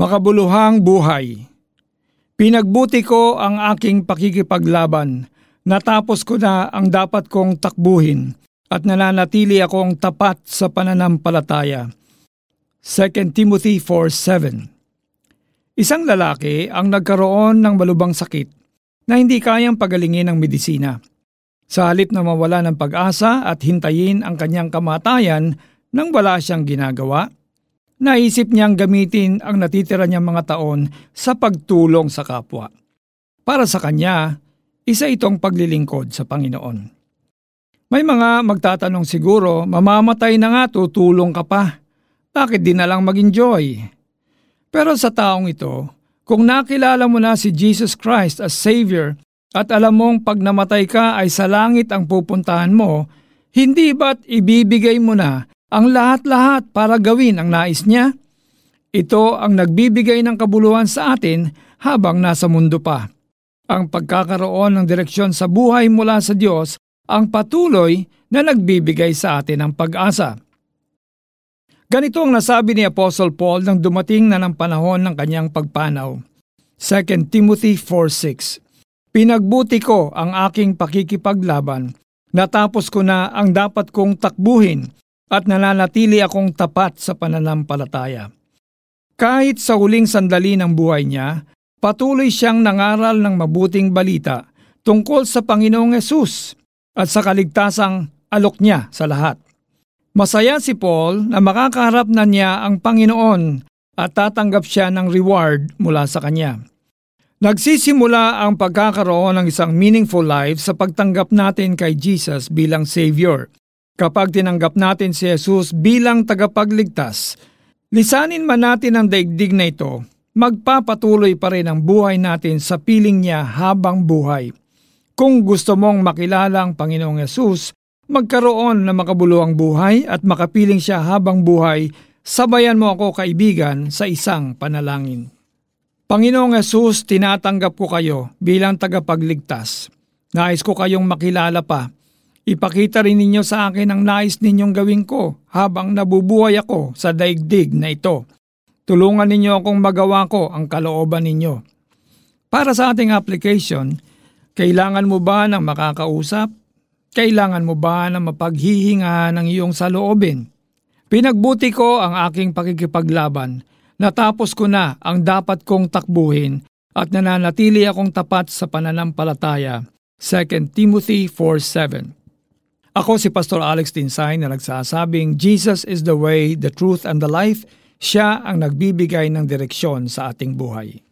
Makabuluhang buhay. Pinagbuti ko ang aking pakikipaglaban. Natapos ko na ang dapat kong takbuhin at nananatili akong tapat sa pananampalataya. 2 Timothy 4.7 Isang lalaki ang nagkaroon ng malubang sakit na hindi kayang pagalingin ng medisina. Sa halip na mawala ng pag-asa at hintayin ang kanyang kamatayan nang wala siyang ginagawa, naisip niyang gamitin ang natitira niyang mga taon sa pagtulong sa kapwa. Para sa kanya, isa itong paglilingkod sa Panginoon. May mga magtatanong siguro, mamamatay na nga tutulong ka pa. Bakit di na lang mag-enjoy? Pero sa taong ito, kung nakilala mo na si Jesus Christ as Savior at alam mong pag namatay ka ay sa langit ang pupuntahan mo, hindi ba't ibibigay mo na ang lahat-lahat para gawin ang nais niya. Ito ang nagbibigay ng kabuluhan sa atin habang nasa mundo pa. Ang pagkakaroon ng direksyon sa buhay mula sa Diyos ang patuloy na nagbibigay sa atin ng pag-asa. Ganito ang nasabi ni Apostle Paul nang dumating na ng panahon ng kanyang pagpanaw. 2 Timothy 4.6 Pinagbuti ko ang aking pakikipaglaban, natapos ko na ang dapat kong takbuhin at nananatili akong tapat sa pananampalataya. Kahit sa huling sandali ng buhay niya, patuloy siyang nangaral ng mabuting balita tungkol sa Panginoong Yesus at sa kaligtasang alok niya sa lahat. Masaya si Paul na makakaharap na niya ang Panginoon at tatanggap siya ng reward mula sa kanya. Nagsisimula ang pagkakaroon ng isang meaningful life sa pagtanggap natin kay Jesus bilang Savior Kapag tinanggap natin si Jesus bilang tagapagligtas, lisanin man natin ang daigdig na ito, magpapatuloy pa rin ang buhay natin sa piling niya habang buhay. Kung gusto mong makilala ang Panginoong Yesus, magkaroon ng makabuluhang buhay at makapiling siya habang buhay, sabayan mo ako kaibigan sa isang panalangin. Panginoong Yesus, tinatanggap ko kayo bilang tagapagligtas. Nais ko kayong makilala pa Ipakita rin ninyo sa akin ang nais ninyong gawin ko habang nabubuhay ako sa daigdig na ito. Tulungan ninyo akong magawa ko ang kalooban ninyo. Para sa ating application, kailangan mo ba ng makakausap? Kailangan mo ba ng mapaghihinga ng iyong saloobin? Pinagbuti ko ang aking pakikipaglaban. Natapos ko na ang dapat kong takbuhin at nananatili akong tapat sa pananampalataya. 2 Timothy 4.7 ako si Pastor Alex Tinsay na nagsasabing Jesus is the way, the truth, and the life. Siya ang nagbibigay ng direksyon sa ating buhay.